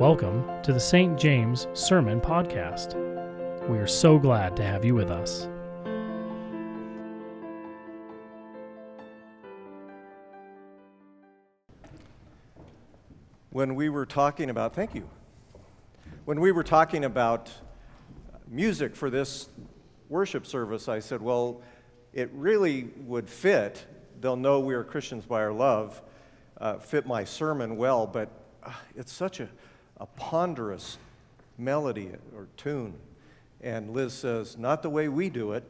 Welcome to the St. James Sermon Podcast. We are so glad to have you with us. When we were talking about, thank you. When we were talking about music for this worship service, I said, well, it really would fit. They'll know we are Christians by our love, uh, fit my sermon well, but uh, it's such a a ponderous melody or tune. And Liz says, Not the way we do it.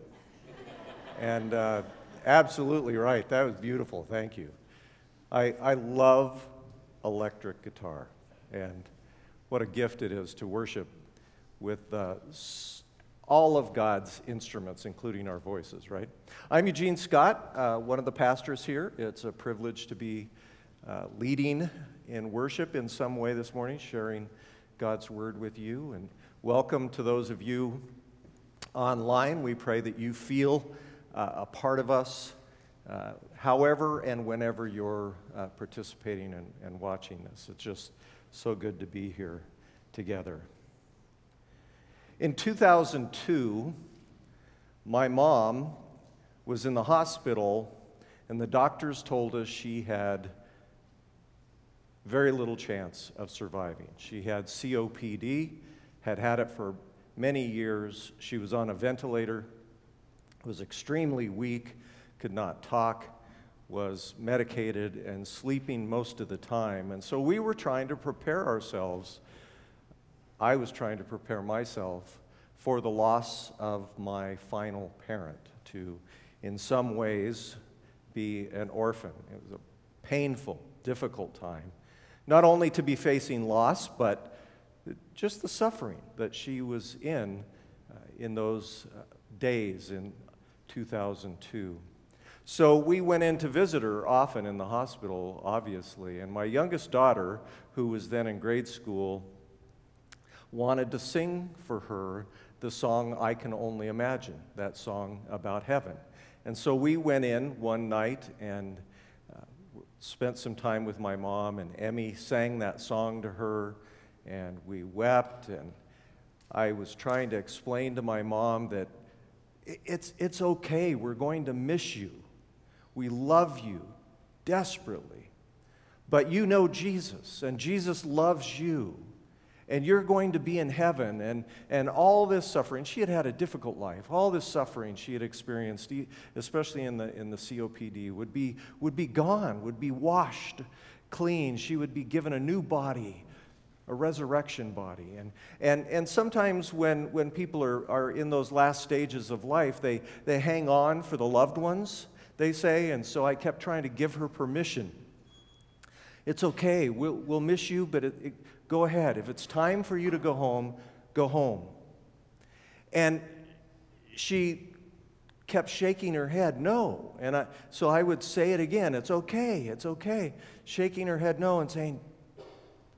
and uh, absolutely right. That was beautiful. Thank you. I, I love electric guitar. And what a gift it is to worship with uh, all of God's instruments, including our voices, right? I'm Eugene Scott, uh, one of the pastors here. It's a privilege to be uh, leading in worship in some way this morning, sharing God's word with you. And welcome to those of you online. We pray that you feel uh, a part of us, uh, however and whenever you're uh, participating and, and watching this. It's just so good to be here together. In 2002, my mom was in the hospital, and the doctors told us she had very little chance of surviving. She had COPD, had had it for many years. She was on a ventilator, was extremely weak, could not talk, was medicated, and sleeping most of the time. And so we were trying to prepare ourselves. I was trying to prepare myself for the loss of my final parent, to, in some ways, be an orphan. It was a painful, difficult time not only to be facing loss, but just the suffering that she was in uh, in those uh, days in 2002. So we went in to visit her often in the hospital, obviously, and my youngest daughter, who was then in grade school, wanted to sing for her the song I Can Only Imagine, that song about heaven. And so we went in one night and spent some time with my mom, and Emmy sang that song to her, and we wept. And I was trying to explain to my mom that it's, it's okay, we're going to miss you. We love you desperately. But you know Jesus, and Jesus loves you and you're going to be in heaven. And, and all this suffering, she had had a difficult life. All this suffering she had experienced, especially in the, in the COPD, would be, would be gone, would be washed clean. She would be given a new body, a resurrection body. And, and, and sometimes when, when people are, are in those last stages of life, they, they hang on for the loved ones, they say. And so I kept trying to give her permission. It's okay, we'll, we'll miss you, but it, it Go ahead. If it's time for you to go home, go home. And she kept shaking her head, no. And I, so I would say it again, it's okay, it's okay. Shaking her head no and saying,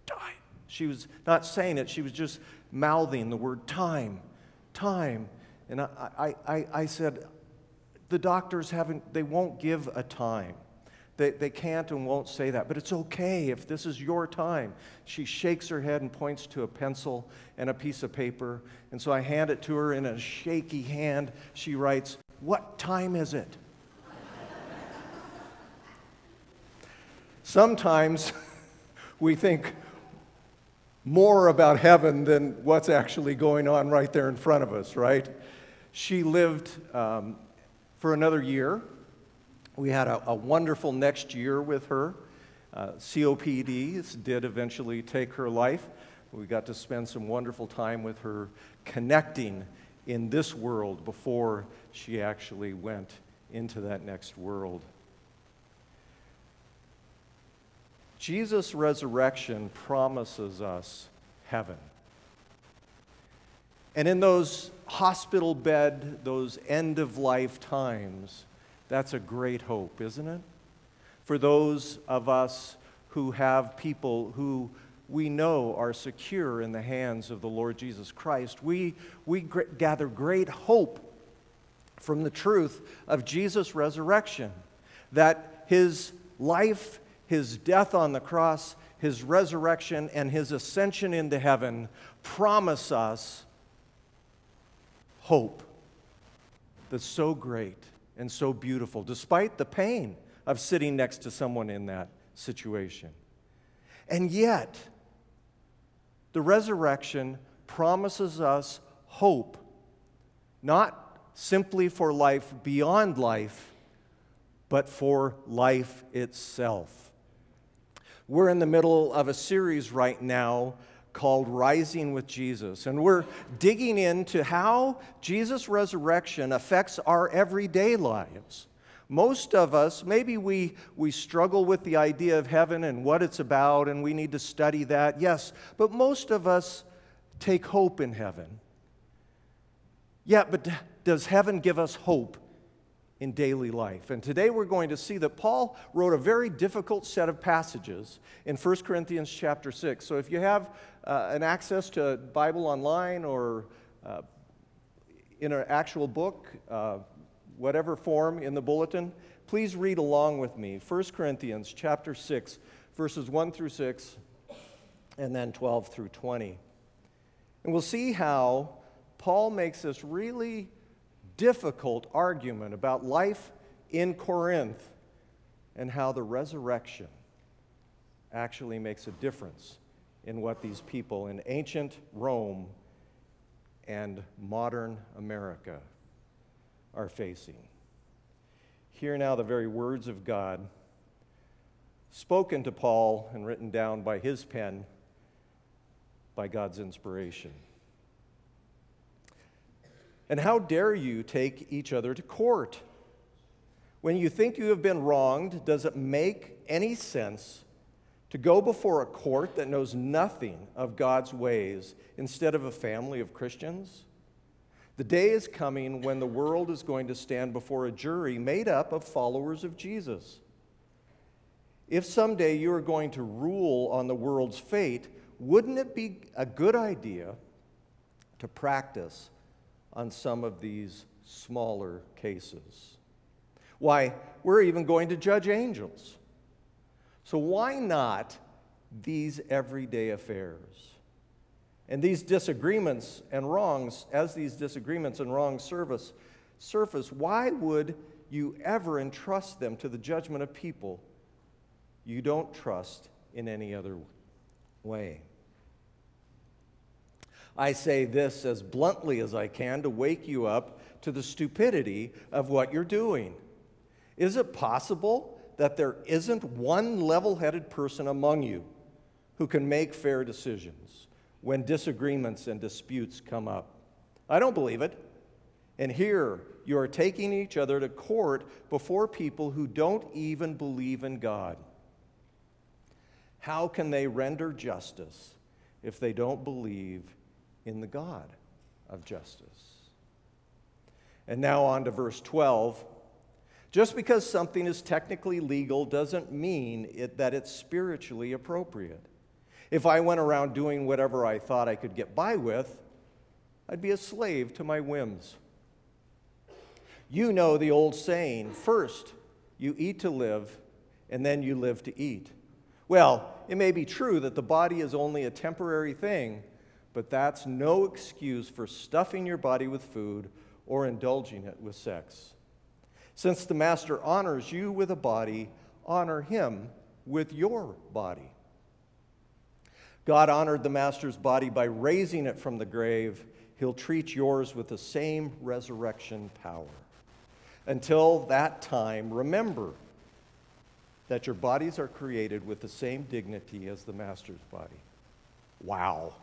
time. She was not saying it, she was just mouthing the word time, time. And I, I, I, I said, the doctors haven't, they won't give a time. They, they can't and won't say that, but it's okay if this is your time. She shakes her head and points to a pencil and a piece of paper. And so I hand it to her in a shaky hand. She writes, What time is it? Sometimes we think more about heaven than what's actually going on right there in front of us, right? She lived um, for another year we had a, a wonderful next year with her. Uh, COPD did eventually take her life. We got to spend some wonderful time with her connecting in this world before she actually went into that next world. Jesus' resurrection promises us heaven. And in those hospital bed, those end of life times, that's a great hope, isn't it? For those of us who have people who we know are secure in the hands of the Lord Jesus Christ, we, we gather great hope from the truth of Jesus' resurrection that his life, his death on the cross, his resurrection, and his ascension into heaven promise us hope that's so great and so beautiful, despite the pain of sitting next to someone in that situation. And yet, the resurrection promises us hope, not simply for life beyond life, but for life itself. We're in the middle of a series right now called Rising with Jesus, and we're digging into how Jesus' resurrection affects our everyday lives. Most of us, maybe we, we struggle with the idea of heaven and what it's about, and we need to study that, yes, but most of us take hope in heaven. Yeah, but does heaven give us hope in daily life? And today we're going to see that Paul wrote a very difficult set of passages in 1 Corinthians chapter 6. So if you have uh, an access to Bible online or uh, in an actual book, uh, whatever form in the bulletin, please read along with me. 1 Corinthians chapter 6, verses 1 through 6, and then 12 through 20. And we'll see how Paul makes this really difficult argument about life in Corinth and how the resurrection actually makes a difference in what these people in ancient Rome and modern America are facing. Hear now the very words of God spoken to Paul and written down by his pen by God's inspiration. And how dare you take each other to court? When you think you have been wronged, does it make any sense to go before a court that knows nothing of God's ways instead of a family of Christians? The day is coming when the world is going to stand before a jury made up of followers of Jesus. If someday you are going to rule on the world's fate, wouldn't it be a good idea to practice on some of these smaller cases? Why, we're even going to judge angels. So, why not these everyday affairs? And these disagreements and wrongs, as these disagreements and wrongs service, surface, why would you ever entrust them to the judgment of people you don't trust in any other way? I say this as bluntly as I can to wake you up to the stupidity of what you're doing. Is it possible that there isn't one level headed person among you who can make fair decisions when disagreements and disputes come up? I don't believe it. And here you are taking each other to court before people who don't even believe in God. How can they render justice if they don't believe in the God of justice. And now on to verse 12. Just because something is technically legal doesn't mean it, that it's spiritually appropriate. If I went around doing whatever I thought I could get by with, I'd be a slave to my whims. You know the old saying first you eat to live, and then you live to eat. Well, it may be true that the body is only a temporary thing, but that's no excuse for stuffing your body with food or indulging it with sex. Since the Master honors you with a body, honor him with your body. God honored the Master's body by raising it from the grave. He'll treat yours with the same resurrection power. Until that time, remember that your bodies are created with the same dignity as the Master's body. Wow.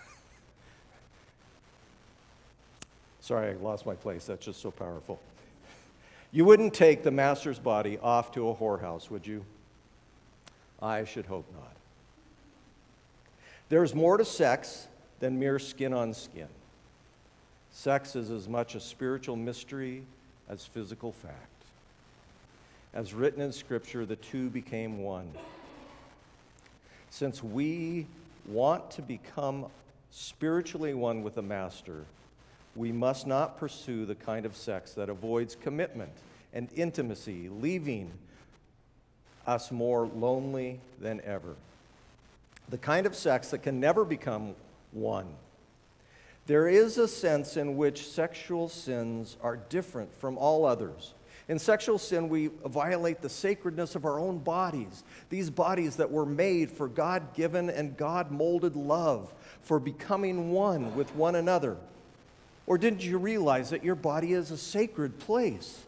Sorry, I lost my place. That's just so powerful. You wouldn't take the master's body off to a whorehouse, would you? I should hope not. There's more to sex than mere skin on skin. Sex is as much a spiritual mystery as physical fact. As written in Scripture, the two became one. Since we want to become spiritually one with the Master, we must not pursue the kind of sex that avoids commitment and intimacy, leaving us more lonely than ever. the kind of sex that can never become one. There is a sense in which sexual sins are different from all others. In sexual sin, we violate the sacredness of our own bodies, these bodies that were made for God given and God molded love, for becoming one with one another. Or didn't you realize that your body is a sacred place,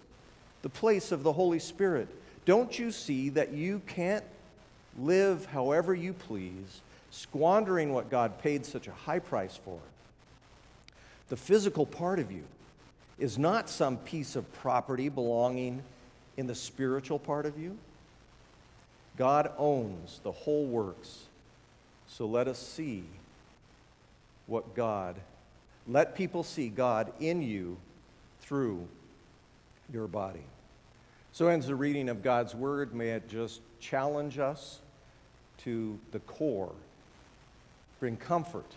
the place of the Holy Spirit? Don't you see that you can't live however you please, squandering what God paid such a high price for? The physical part of you is not some piece of property belonging in the spiritual part of you. God owns the whole works. So let us see what God, let people see God in you through your body. So ends the reading of God's word. May it just challenge us to the core, bring comfort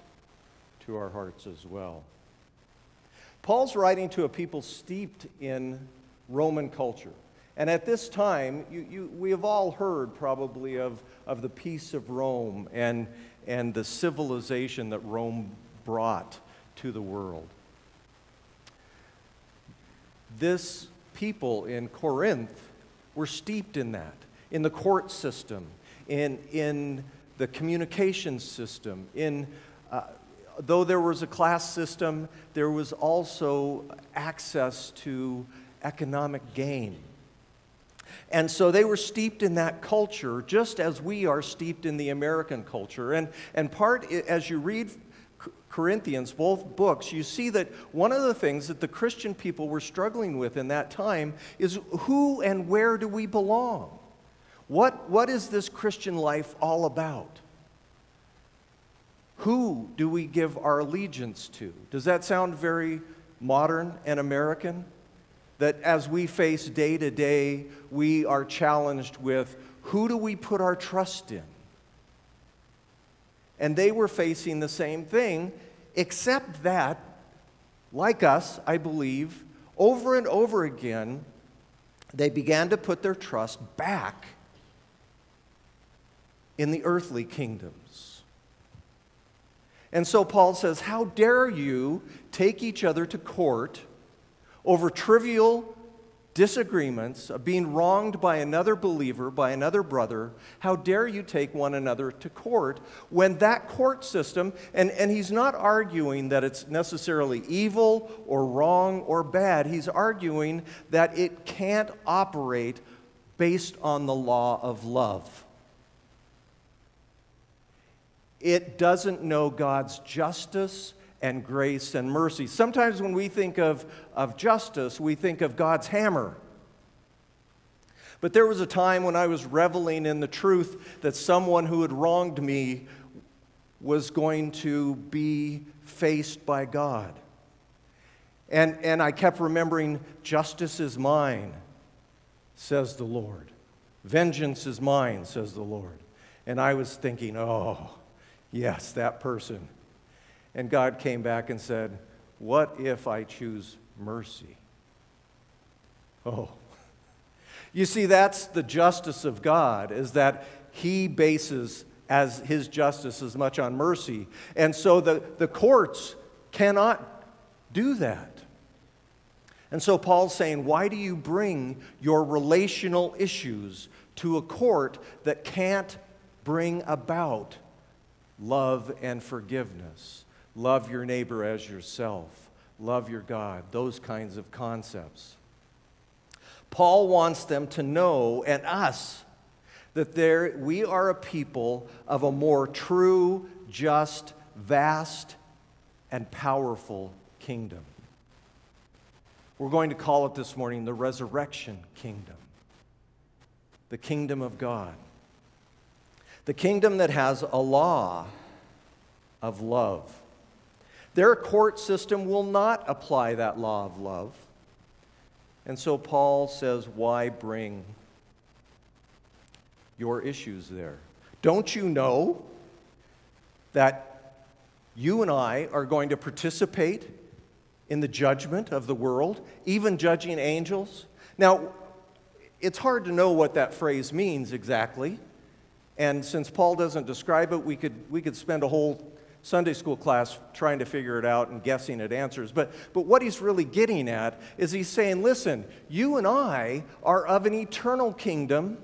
to our hearts as well. Paul's writing to a people steeped in Roman culture. And at this time, you, you, we have all heard probably of, of the peace of Rome and, and the civilization that Rome brought to the world. This people in Corinth were steeped in that, in the court system, in, in the communication system, in uh, though there was a class system, there was also access to economic gain. And so they were steeped in that culture, just as we are steeped in the American culture. And, and part, as you read Corinthians, both books, you see that one of the things that the Christian people were struggling with in that time is who and where do we belong? What, what is this Christian life all about? Who do we give our allegiance to? Does that sound very modern and American? That as we face day to day, we are challenged with who do we put our trust in? And they were facing the same thing, except that, like us, I believe, over and over again, they began to put their trust back in the earthly kingdoms. And so Paul says, How dare you take each other to court over trivial disagreements of being wronged by another believer, by another brother? How dare you take one another to court when that court system, and, and he's not arguing that it's necessarily evil or wrong or bad, he's arguing that it can't operate based on the law of love it doesn't know God's justice and grace and mercy. Sometimes when we think of, of justice, we think of God's hammer. But there was a time when I was reveling in the truth that someone who had wronged me was going to be faced by God. And, and I kept remembering, justice is mine, says the Lord. Vengeance is mine, says the Lord. And I was thinking, oh, Yes, that person. And God came back and said, What if I choose mercy? Oh. You see, that's the justice of God, is that He bases as His justice as much on mercy. And so the, the courts cannot do that. And so Paul's saying, Why do you bring your relational issues to a court that can't bring about love and forgiveness, love your neighbor as yourself, love your God, those kinds of concepts. Paul wants them to know, and us, that there, we are a people of a more true, just, vast, and powerful kingdom. We're going to call it this morning the resurrection kingdom, the kingdom of God. The kingdom that has a law of love. Their court system will not apply that law of love. And so Paul says, Why bring your issues there? Don't you know that you and I are going to participate in the judgment of the world, even judging angels? Now, it's hard to know what that phrase means exactly. And since Paul doesn't describe it, we could, we could spend a whole Sunday school class trying to figure it out and guessing at answers. But, but what he's really getting at is he's saying, listen, you and I are of an eternal kingdom.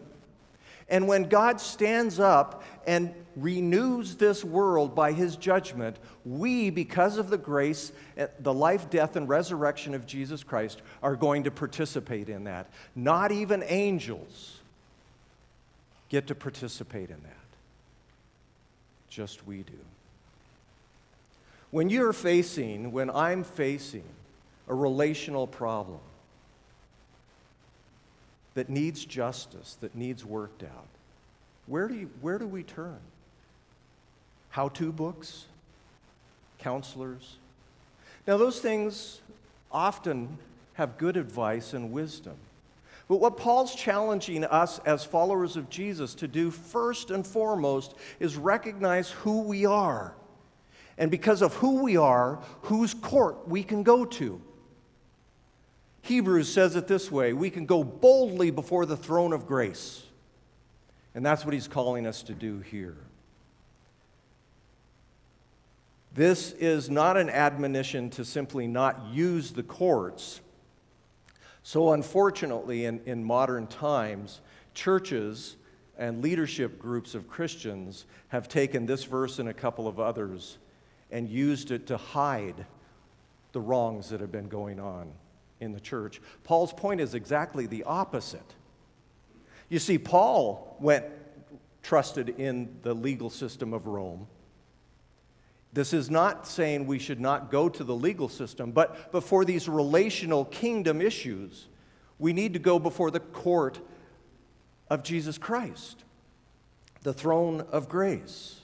And when God stands up and renews this world by his judgment, we, because of the grace, eh, the life, death, and resurrection of Jesus Christ, are going to participate in that. Not even angels get to participate in that. Just we do. When you're facing, when I'm facing a relational problem that needs justice, that needs worked out, where do, you, where do we turn? How to books? Counselors? Now, those things often have good advice and wisdom. But what Paul's challenging us as followers of Jesus to do first and foremost is recognize who we are and because of who we are, whose court we can go to. Hebrews says it this way we can go boldly before the throne of grace. And that's what he's calling us to do here. This is not an admonition to simply not use the courts. So, unfortunately, in, in modern times, churches and leadership groups of Christians have taken this verse and a couple of others and used it to hide the wrongs that have been going on in the church. Paul's point is exactly the opposite. You see, Paul went trusted in the legal system of Rome. This is not saying we should not go to the legal system, but before these relational kingdom issues, we need to go before the court of Jesus Christ, the throne of grace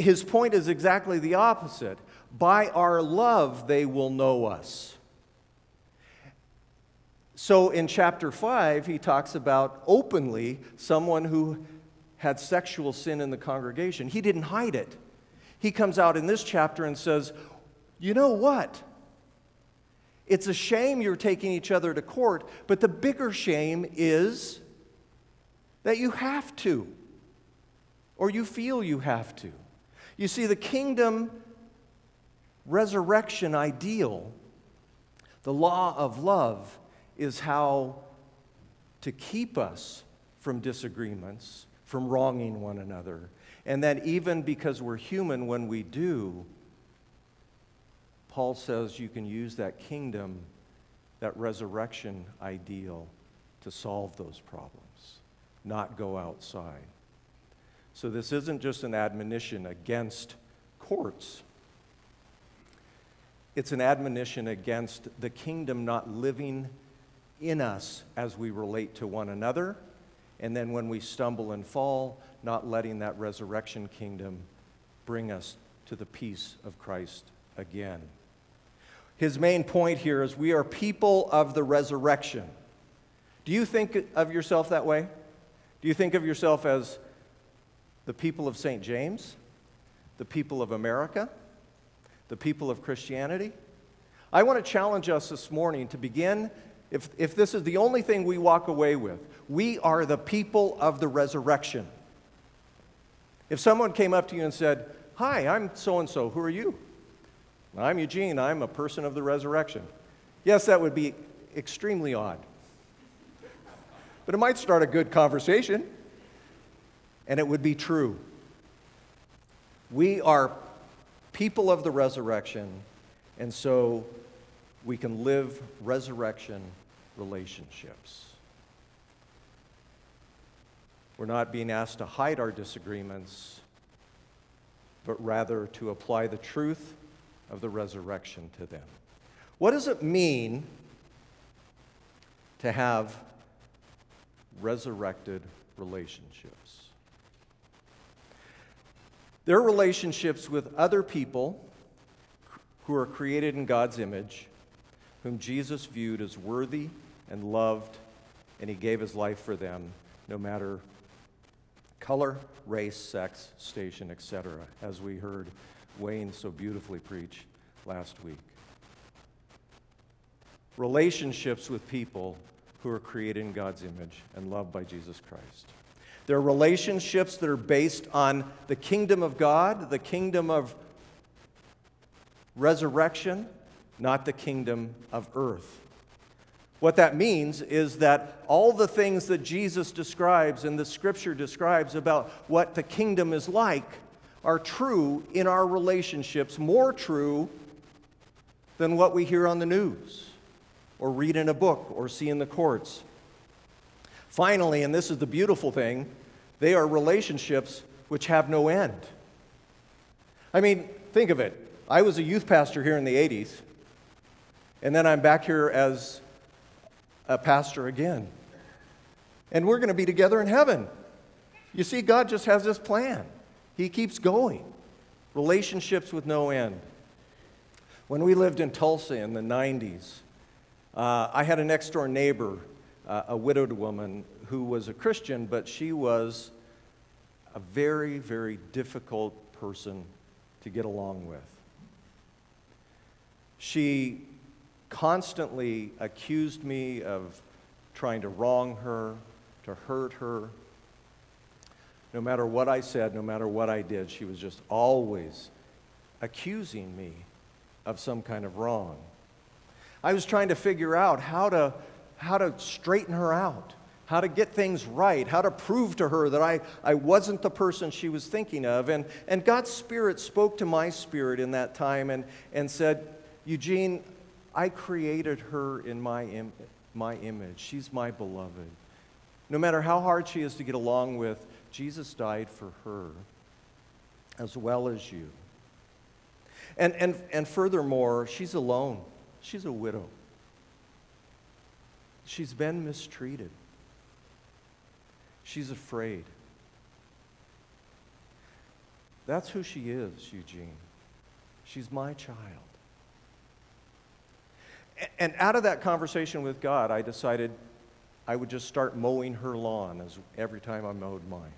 his point is exactly the opposite. By our love, they will know us. So in chapter 5, he talks about openly someone who had sexual sin in the congregation. He didn't hide it. He comes out in this chapter and says, You know what? It's a shame you're taking each other to court, but the bigger shame is that you have to, or you feel you have to. You see, the kingdom resurrection ideal, the law of love, is how to keep us from disagreements, from wronging one another. And that even because we're human, when we do, Paul says you can use that kingdom, that resurrection ideal, to solve those problems, not go outside. So this isn't just an admonition against courts, it's an admonition against the kingdom not living in us as we relate to one another. And then when we stumble and fall, not letting that resurrection kingdom bring us to the peace of Christ again. His main point here is we are people of the resurrection. Do you think of yourself that way? Do you think of yourself as the people of St. James, the people of America, the people of Christianity. I want to challenge us this morning to begin, if, if this is the only thing we walk away with, we are the people of the resurrection. If someone came up to you and said, Hi, I'm so and so, who are you? I'm Eugene, I'm a person of the resurrection. Yes, that would be extremely odd. But it might start a good conversation and it would be true. We are people of the resurrection, and so we can live resurrection relationships. We're not being asked to hide our disagreements, but rather to apply the truth of the resurrection to them. What does it mean to have resurrected relationships? Their relationships with other people who are created in God's image, whom Jesus viewed as worthy and loved, and he gave his life for them, no matter color, race, sex, station, etc., as we heard Wayne so beautifully preach last week. Relationships with people who are created in God's image and loved by Jesus Christ. They're relationships that are based on the kingdom of God, the kingdom of resurrection, not the kingdom of earth. What that means is that all the things that Jesus describes and the scripture describes about what the kingdom is like are true in our relationships, more true than what we hear on the news or read in a book or see in the courts. Finally, and this is the beautiful thing, they are relationships which have no end. I mean, think of it. I was a youth pastor here in the 80s, and then I'm back here as a pastor again. And we're going to be together in heaven. You see, God just has this plan, He keeps going. Relationships with no end. When we lived in Tulsa in the 90s, uh, I had a next door neighbor, uh, a widowed woman, who was a Christian, but she was a very, very difficult person to get along with. She constantly accused me of trying to wrong her, to hurt her. No matter what I said, no matter what I did, she was just always accusing me of some kind of wrong. I was trying to figure out how to, how to straighten her out, how to get things right, how to prove to her that I, I wasn't the person she was thinking of. And, and God's Spirit spoke to my spirit in that time and, and said, Eugene, I created her in my, Im- my image. She's my beloved. No matter how hard she is to get along with, Jesus died for her as well as you. And, and, and furthermore, she's alone. She's a widow. She's been mistreated. She's afraid. That's who she is, Eugene. She's my child. And out of that conversation with God, I decided I would just start mowing her lawn as every time I mowed mine.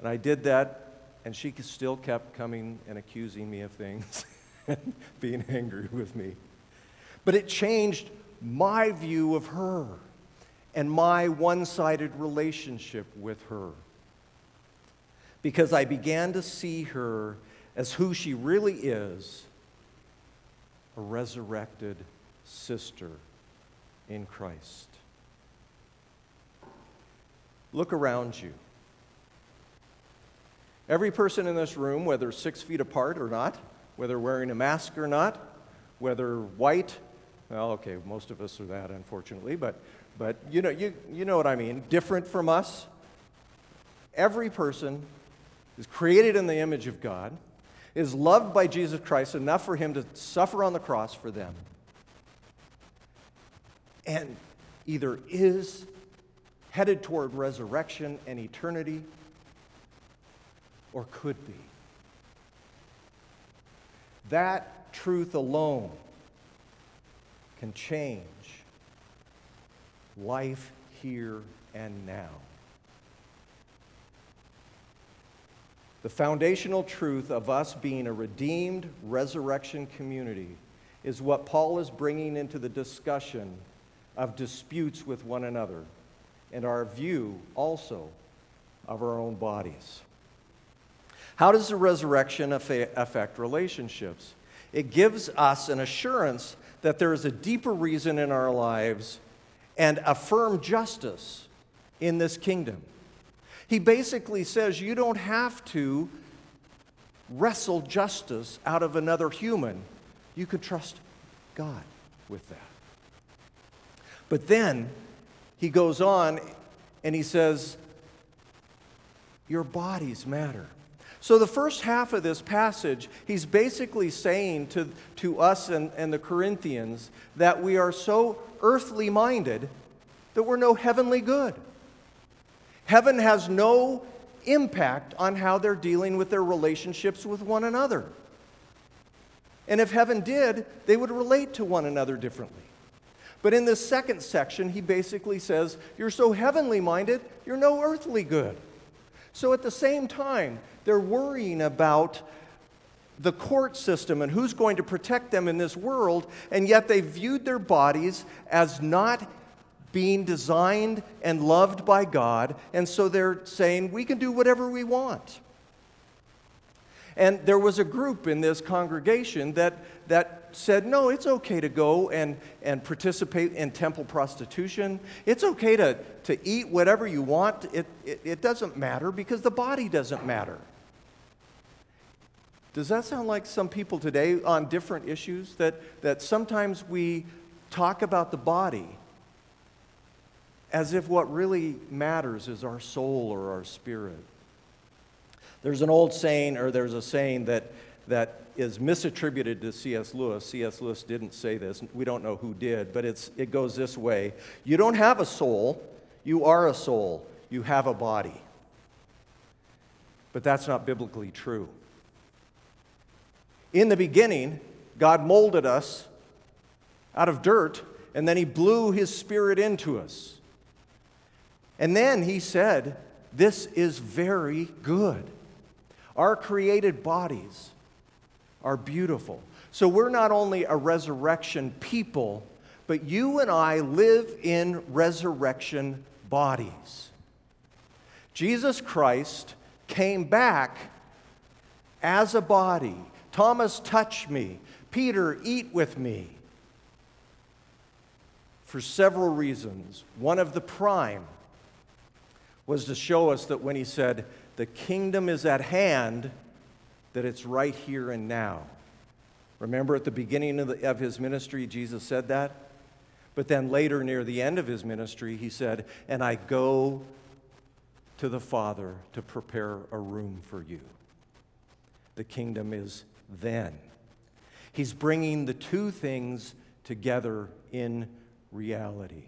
And I did that, and she still kept coming and accusing me of things and being angry with me. But it changed my view of her and my one sided relationship with her. Because I began to see her as who she really is a resurrected sister in Christ. Look around you. Every person in this room, whether six feet apart or not, whether wearing a mask or not, whether white, well, okay, most of us are that, unfortunately, but, but you, know, you, you know what I mean, different from us. Every person is created in the image of God is loved by Jesus Christ enough for him to suffer on the cross for them. And either is headed toward resurrection and eternity or could be. That truth alone can change life here and now. The foundational truth of us being a redeemed resurrection community is what Paul is bringing into the discussion of disputes with one another and our view also of our own bodies. How does the resurrection affect relationships? It gives us an assurance that there is a deeper reason in our lives and a firm justice in this kingdom. He basically says you don't have to wrestle justice out of another human. You can trust God with that. But then he goes on and he says, Your bodies matter. So, the first half of this passage, he's basically saying to, to us and, and the Corinthians that we are so earthly minded that we're no heavenly good. Heaven has no impact on how they're dealing with their relationships with one another. And if heaven did, they would relate to one another differently. But in this second section, he basically says, You're so heavenly minded, you're no earthly good. So at the same time, they're worrying about the court system and who's going to protect them in this world, and yet they viewed their bodies as not being designed and loved by God, and so they're saying we can do whatever we want. And there was a group in this congregation that, that said, no, it's okay to go and, and participate in temple prostitution. It's okay to, to eat whatever you want. It, it, it doesn't matter because the body doesn't matter. Does that sound like some people today on different issues? That, that sometimes we talk about the body as if what really matters is our soul or our spirit. There's an old saying, or there's a saying that, that is misattributed to C.S. Lewis. C.S. Lewis didn't say this. We don't know who did, but it's, it goes this way You don't have a soul, you are a soul, you have a body. But that's not biblically true. In the beginning, God molded us out of dirt, and then He blew His Spirit into us. And then He said, This is very good. Our created bodies are beautiful. So we're not only a resurrection people, but you and I live in resurrection bodies. Jesus Christ came back as a body. Thomas, touch me. Peter, eat with me. For several reasons. One of the prime was to show us that when he said, the kingdom is at hand, that it's right here and now. Remember at the beginning of, the, of, his ministry, Jesus said that? But then later, near the end of his ministry, he said, And I go to the Father to prepare a room for you. The kingdom is then. He's bringing the two things together in reality.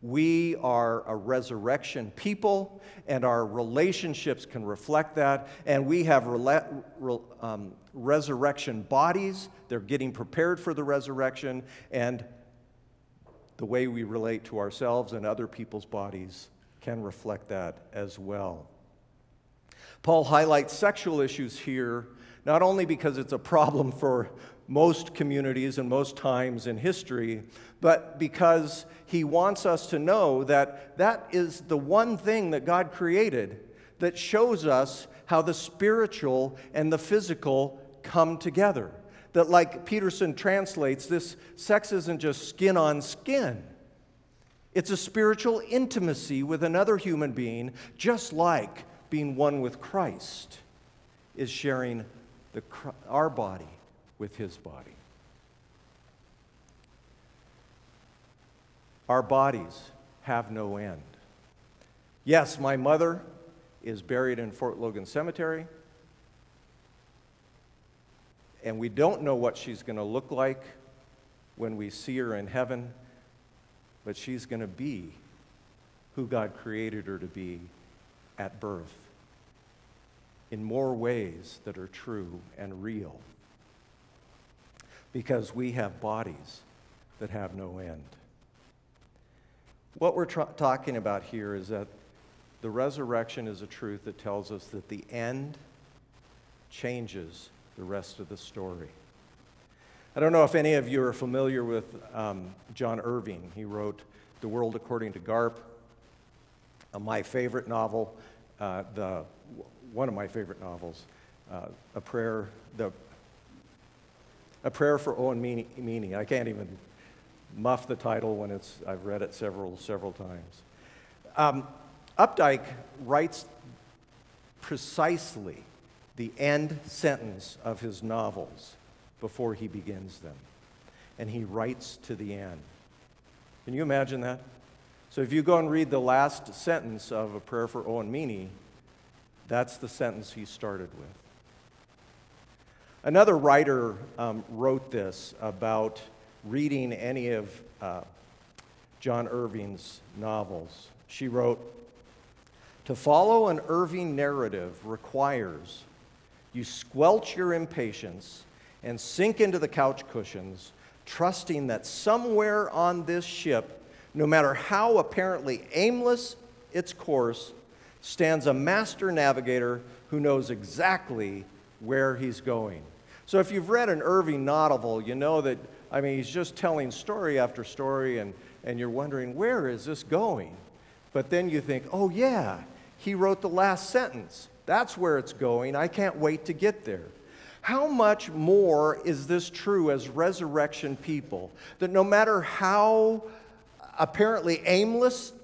We are a resurrection people, and our relationships can reflect that. And we have rela- re- um, resurrection bodies. They're getting prepared for the resurrection. And the way we relate to ourselves and other people's bodies can reflect that as well. Paul highlights sexual issues here, not only because it's a problem for most communities and most times in history, but because he wants us to know that that is the one thing that God created that shows us how the spiritual and the physical come together. That, like Peterson translates, this sex isn't just skin on skin. It's a spiritual intimacy with another human being, just like being one with Christ is sharing the, our body with his body. Our bodies have no end. Yes, my mother is buried in Fort Logan Cemetery, and we don't know what she's going to look like when we see her in heaven, but she's going to be who God created her to be at birth in more ways that are true and real because we have bodies that have no end. What we're tra- talking about here is that the resurrection is a truth that tells us that the end changes the rest of the story. I don't know if any of you are familiar with um, John Irving. He wrote The World According to Garp, uh, my favorite novel, uh, the, one of my favorite novels, uh, A Prayer, the a Prayer for Owen Meany. I can't even muff the title when it's, I've read it several, several times. Um, Updike writes precisely the end sentence of his novels before he begins them. And he writes to the end. Can you imagine that? So if you go and read the last sentence of A Prayer for Owen Meany, that's the sentence he started with. Another writer um, wrote this about reading any of uh, John Irving's novels. She wrote, To follow an Irving narrative requires you squelch your impatience and sink into the couch cushions, trusting that somewhere on this ship, no matter how apparently aimless its course, stands a master navigator who knows exactly where he's going. So if you've read an Irving novel, you know that, I mean, he's just telling story after story, and, and you're wondering, where is this going? But then you think, oh, yeah, he wrote the last sentence. That's where it's going. I can't wait to get there. How much more is this true as resurrection people? That no matter how apparently aimless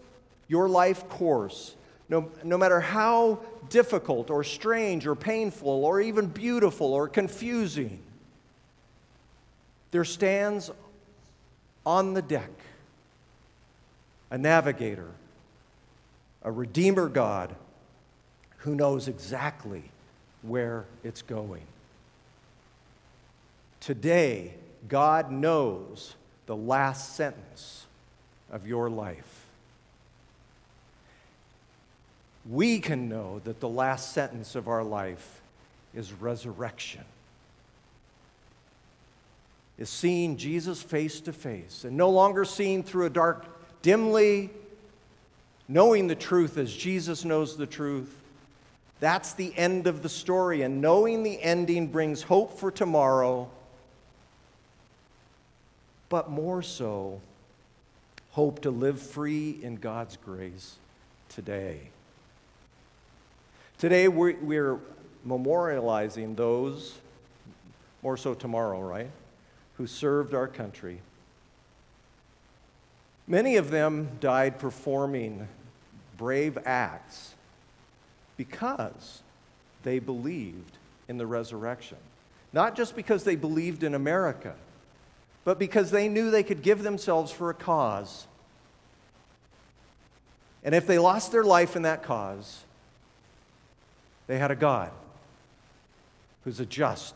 your life course, no, no matter how difficult or strange or painful or even beautiful or confusing, there stands on the deck a navigator, a redeemer God who knows exactly where it's going. Today, God knows the last sentence of your life. We can know that the last sentence of our life is resurrection is seeing Jesus face to face and no longer seen through a dark, dimly, knowing the truth as Jesus knows the truth. That's the end of the story, and knowing the ending brings hope for tomorrow, but more so, hope to live free in God's grace today. Today, we're, we're memorializing those, more so tomorrow, right? who served our country. Many of them died performing brave acts because they believed in the resurrection. Not just because they believed in America, but because they knew they could give themselves for a cause. And if they lost their life in that cause, they had a God who's a just,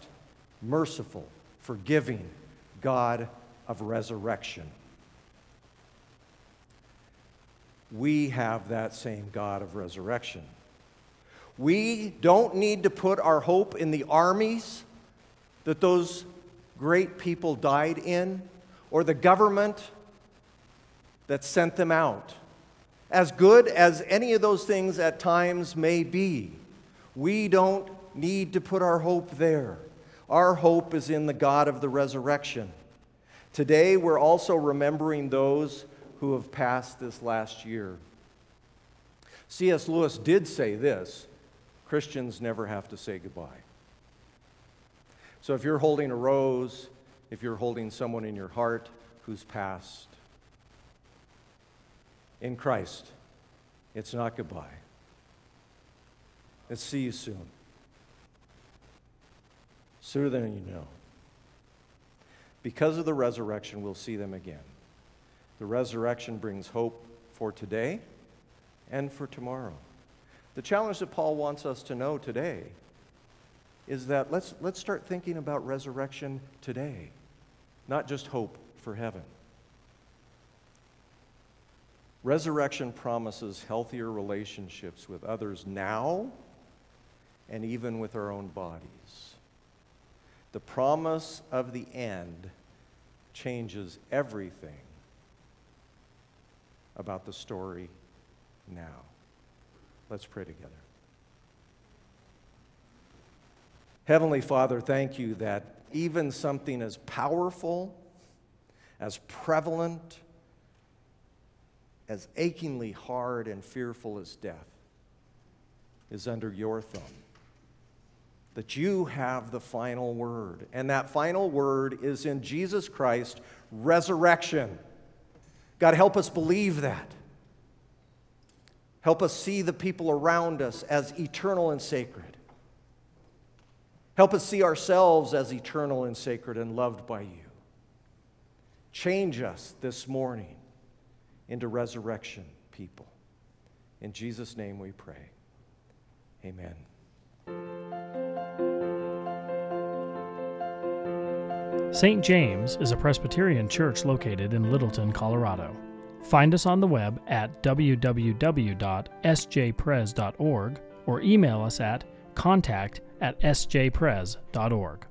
merciful, forgiving, God of resurrection. We have that same God of resurrection. We don't need to put our hope in the armies that those great people died in or the government that sent them out. As good as any of those things at times may be, we don't need to put our hope there. Our hope is in the God of the resurrection. Today, we're also remembering those who have passed this last year. C.S. Lewis did say this Christians never have to say goodbye. So if you're holding a rose, if you're holding someone in your heart who's passed, in Christ, it's not goodbye. It's see you soon sooner than you know. Because of the resurrection, we'll see them again. The resurrection brings hope for today and for tomorrow. The challenge that Paul wants us to know today is that let's, let's start thinking about resurrection today, not just hope for heaven. Resurrection promises healthier relationships with others now and even with our own bodies. The promise of the end changes everything about the story now. Let's pray together. Heavenly Father, thank you that even something as powerful, as prevalent, as achingly hard and fearful as death is under your thumb that you have the final word. And that final word is in Jesus Christ, resurrection. God, help us believe that. Help us see the people around us as eternal and sacred. Help us see ourselves as eternal and sacred and loved by you. Change us this morning into resurrection people. In Jesus' name we pray. Amen. St. James is a Presbyterian church located in Littleton, Colorado. Find us on the web at www.sjpres.org or email us at contact at sjpres.org.